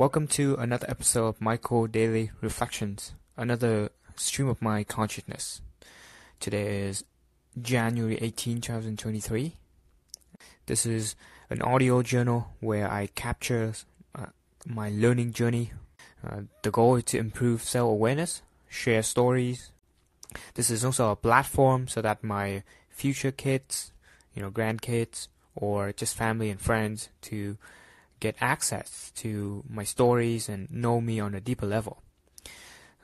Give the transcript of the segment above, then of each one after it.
Welcome to another episode of Michael Daily Reflections, another stream of my consciousness. Today is January 18, 2023. This is an audio journal where I capture uh, my learning journey. Uh, the goal is to improve self awareness, share stories. This is also a platform so that my future kids, you know, grandkids, or just family and friends to get access to my stories and know me on a deeper level.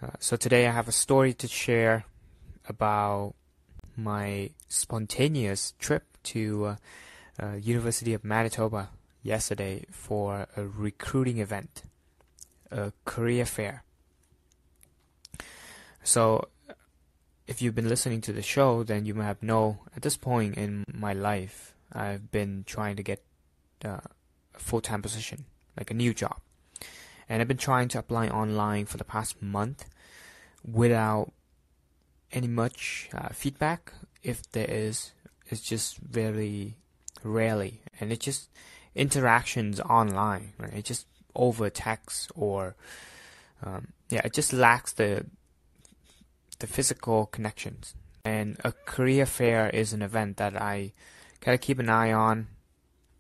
Uh, so today I have a story to share about my spontaneous trip to uh, uh, University of Manitoba yesterday for a recruiting event, a career fair. So if you've been listening to the show, then you might have know at this point in my life, I've been trying to get uh, full time position, like a new job. And I've been trying to apply online for the past month without any much uh, feedback. If there is, it's just very rarely, and it's just interactions online. Right? It just over text or um, yeah, it just lacks the the physical connections. And a career fair is an event that I kind of keep an eye on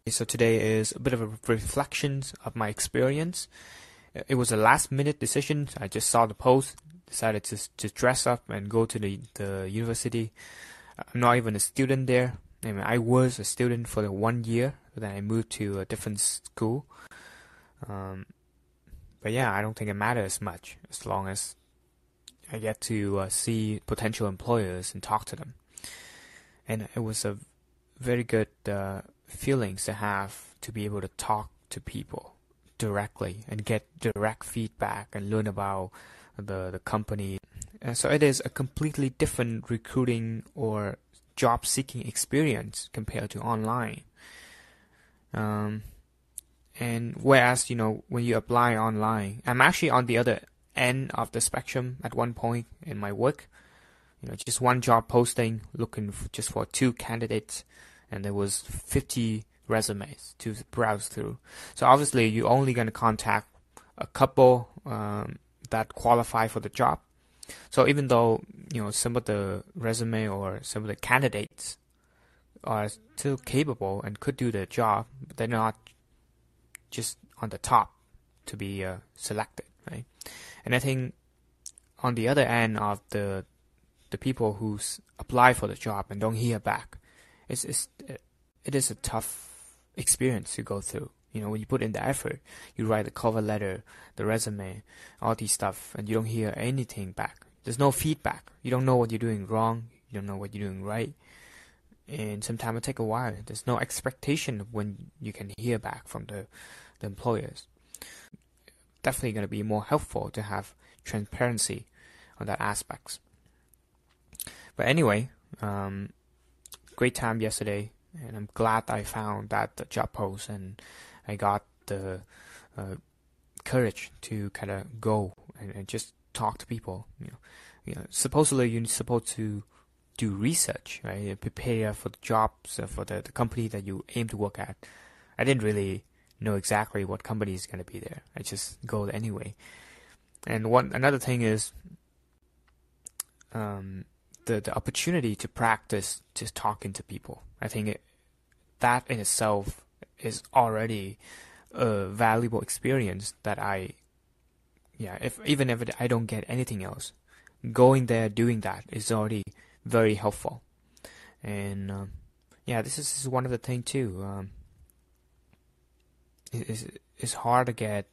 so today is a bit of a reflection of my experience. It was a last minute decision. I just saw the post, decided to to dress up and go to the the university. I'm not even a student there. I mean, I was a student for the one year, then I moved to a different school. Um, but yeah, I don't think it matters much as long as I get to uh, see potential employers and talk to them. And it was a very good uh, feelings to have to be able to talk to people directly and get direct feedback and learn about the the company. And so it is a completely different recruiting or job seeking experience compared to online. Um, and whereas you know when you apply online, I'm actually on the other end of the spectrum at one point in my work. You know, just one job posting looking for, just for two candidates and there was 50 resumes to browse through. So obviously, you're only going to contact a couple um, that qualify for the job. So even though you know some of the resume or some of the candidates are still capable and could do the job, they're not just on the top to be uh, selected, right? And I think on the other end of the the people who apply for the job and don't hear back, it's, it's it is a tough experience to go through. You know, when you put in the effort, you write the cover letter, the resume, all these stuff, and you don't hear anything back. There's no feedback. You don't know what you're doing wrong. You don't know what you're doing right. And sometimes it take a while. There's no expectation when you can hear back from the, the employers. Definitely going to be more helpful to have transparency on that aspects. But anyway, um, great time yesterday, and I'm glad I found that job post and I got the uh, courage to kind of go and, and, just talk to people. You know, you know, supposedly you're supposed to do research, right? Prepare for the jobs uh, for the, the company that you aim to work at. I didn't really know exactly what company is going to be there. I just go anyway. And one another thing is, um, the, the opportunity to practice just talking to people. I think it, that in itself is already a valuable experience that I, yeah, if even if I don't get anything else, going there doing that is already very helpful. And um, yeah, this is, this is one of the things too. Um, it, it's, it's hard to get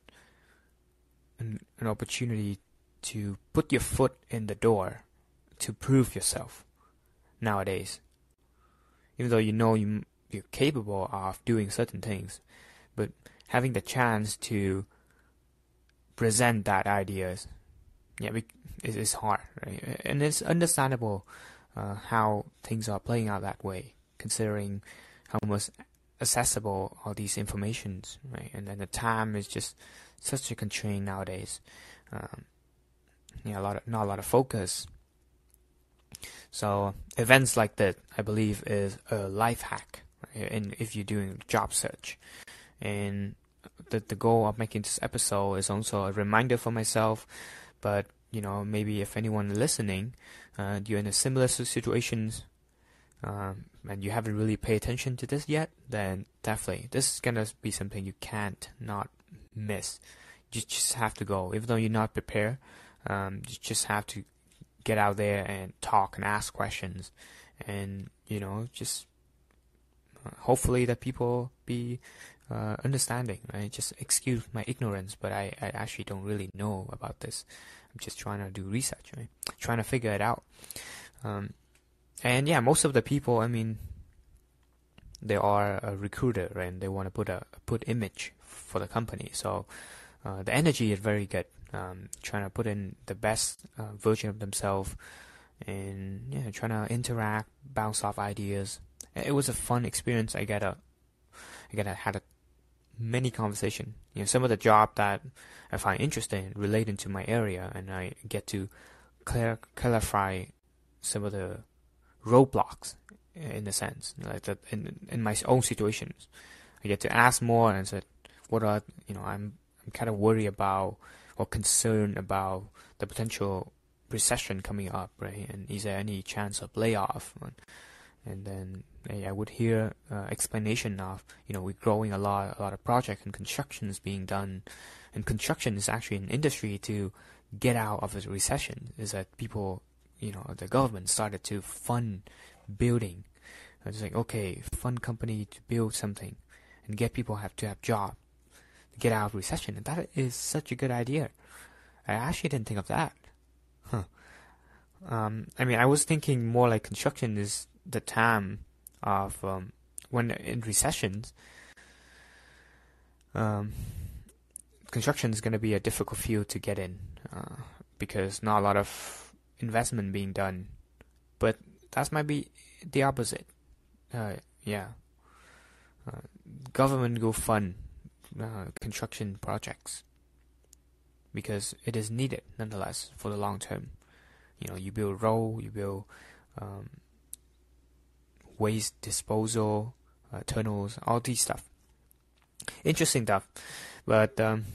an, an opportunity to put your foot in the door to prove yourself nowadays. Even though you know you, you're capable of doing certain things, but having the chance to present that ideas, yeah, it is hard, right? And it's understandable uh, how things are playing out that way, considering how much accessible all these informations, right? And then the time is just such a constraint nowadays. Um, yeah, a lot of not a lot of focus so events like that, I believe, is a life hack, and if you're doing job search, and the the goal of making this episode is also a reminder for myself. But you know, maybe if anyone listening, uh, you're in a similar situations, um, and you haven't really paid attention to this yet, then definitely this is gonna be something you can't not miss. You just have to go, even though you're not prepared. Um, you just have to get out there and talk and ask questions, and you know, just uh, hopefully that people be uh, understanding. Right? Just excuse my ignorance, but I, I actually don't really know about this. I'm just trying to do research, right? Trying to figure it out. Um, and yeah, most of the people, I mean, they are a recruiter, right? And they want to put a put image for the company. So uh, the energy is very good. Um, trying to put in the best uh, version of themselves, and yeah, trying to interact, bounce off ideas. It was a fun experience. I get a, I get a, had a many conversation. You know, some of the job that I find interesting relating to my area, and I get to clar- clarify some of the roadblocks in a sense, like that in in my own situations. I get to ask more and said, what are you know I'm I'm kind of worried about or concern about the potential recession coming up, right? And is there any chance of layoff? And then I would hear uh, explanation of you know we're growing a lot, a lot of projects and construction is being done, and construction is actually an industry to get out of the recession. Is that people, you know, the government started to fund building. It's like okay, fund company to build something, and get people have to have job, get out of recession, and that is such a good idea. I actually didn't think of that. Huh. Um, I mean, I was thinking more like construction is the time of um, when in recessions, um, construction is going to be a difficult field to get in uh, because not a lot of investment being done. But that might be the opposite. Uh, yeah, uh, government go fund uh, construction projects because it is needed nonetheless for the long term. You know, you build road, you build um, waste disposal, uh, tunnels, all these stuff. Interesting stuff. But um,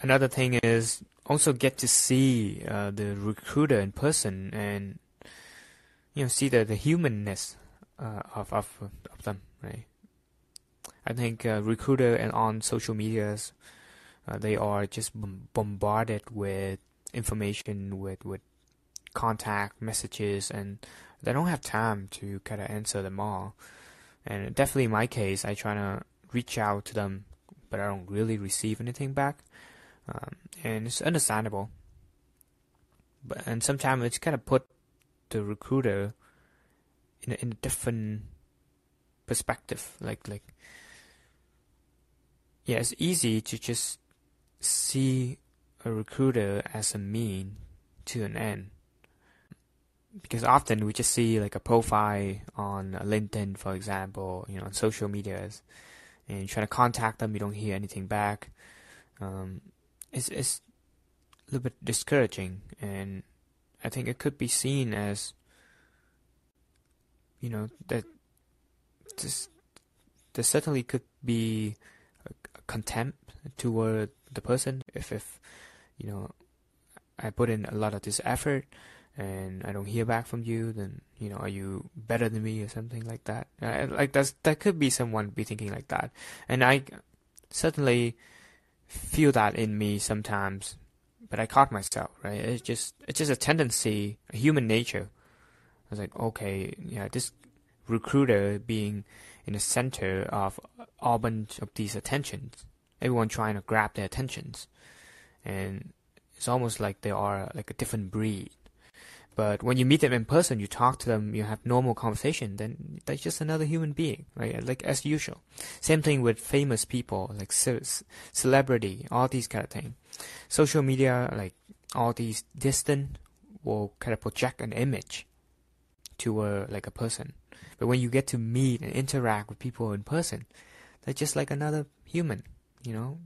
another thing is also get to see uh, the recruiter in person and you know see the the humanness uh, of of of them, right? I think uh, recruiter and on social medias, uh, they are just bombarded with information, with with contact messages, and they don't have time to kind of answer them all. And definitely in my case, I try to reach out to them, but I don't really receive anything back. Um, and it's understandable. But and sometimes it's kind of put the recruiter in a, in a different perspective. Like like yeah, it's easy to just see a recruiter as a mean to an end because often we just see like a profile on LinkedIn, for example, you know, on social medias, and you try to contact them, you don't hear anything back. Um, it's it's a little bit discouraging, and I think it could be seen as, you know, that this there certainly could be contempt toward the person if if you know I put in a lot of this effort and I don't hear back from you, then you know, are you better than me or something like that? Uh, like that's that could be someone be thinking like that, and I certainly feel that in me sometimes, but I caught myself. Right? It's just it's just a tendency, a human nature. I was like, okay, yeah, this recruiter being in the center of all bunch of these attentions, everyone trying to grab their attentions, and it's almost like they are like a different breed but when you meet them in person, you talk to them, you have normal conversation, then they're just another human being, right? Like as usual. Same thing with famous people, like ce- celebrity, all these kind of thing. Social media, like all these distant, will kind of project an image to a like a person. But when you get to meet and interact with people in person, they're just like another human, you know.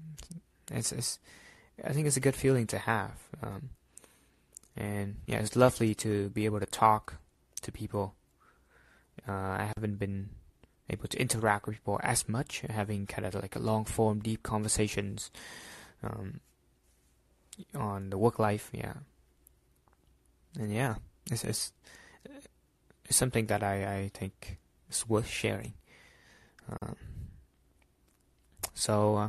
It's, it's I think it's a good feeling to have. Um, and yeah, it's lovely to be able to talk to people. Uh, I haven't been able to interact with people as much, having kind of like long form, deep conversations um, on the work life. Yeah, and yeah, it's, it's, it's something that I, I think is worth sharing. Um, so, uh,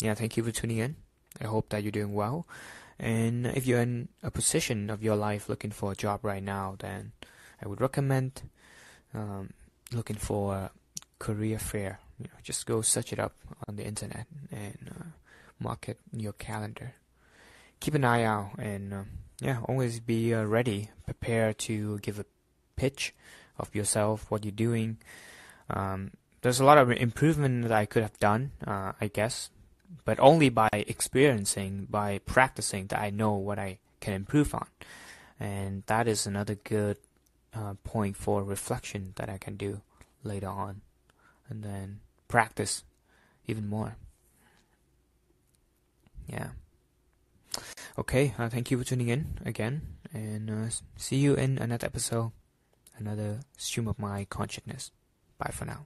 yeah, thank you for tuning in. I hope that you're doing well. And if you're in a position of your life looking for a job right now, then I would recommend um, looking for a career fair. You know, just go search it up on the internet and uh, mark it in your calendar. Keep an eye out and uh, yeah, always be uh, ready, prepared to give a pitch of yourself, what you're doing. Um, there's a lot of improvement that I could have done, uh, I guess, but only by experiencing, by practicing, that I know what I can improve on. And that is another good uh, point for reflection that I can do later on. And then practice even more. Yeah. Okay, uh, thank you for tuning in again. And uh, see you in another episode, another stream of my consciousness. Bye for now.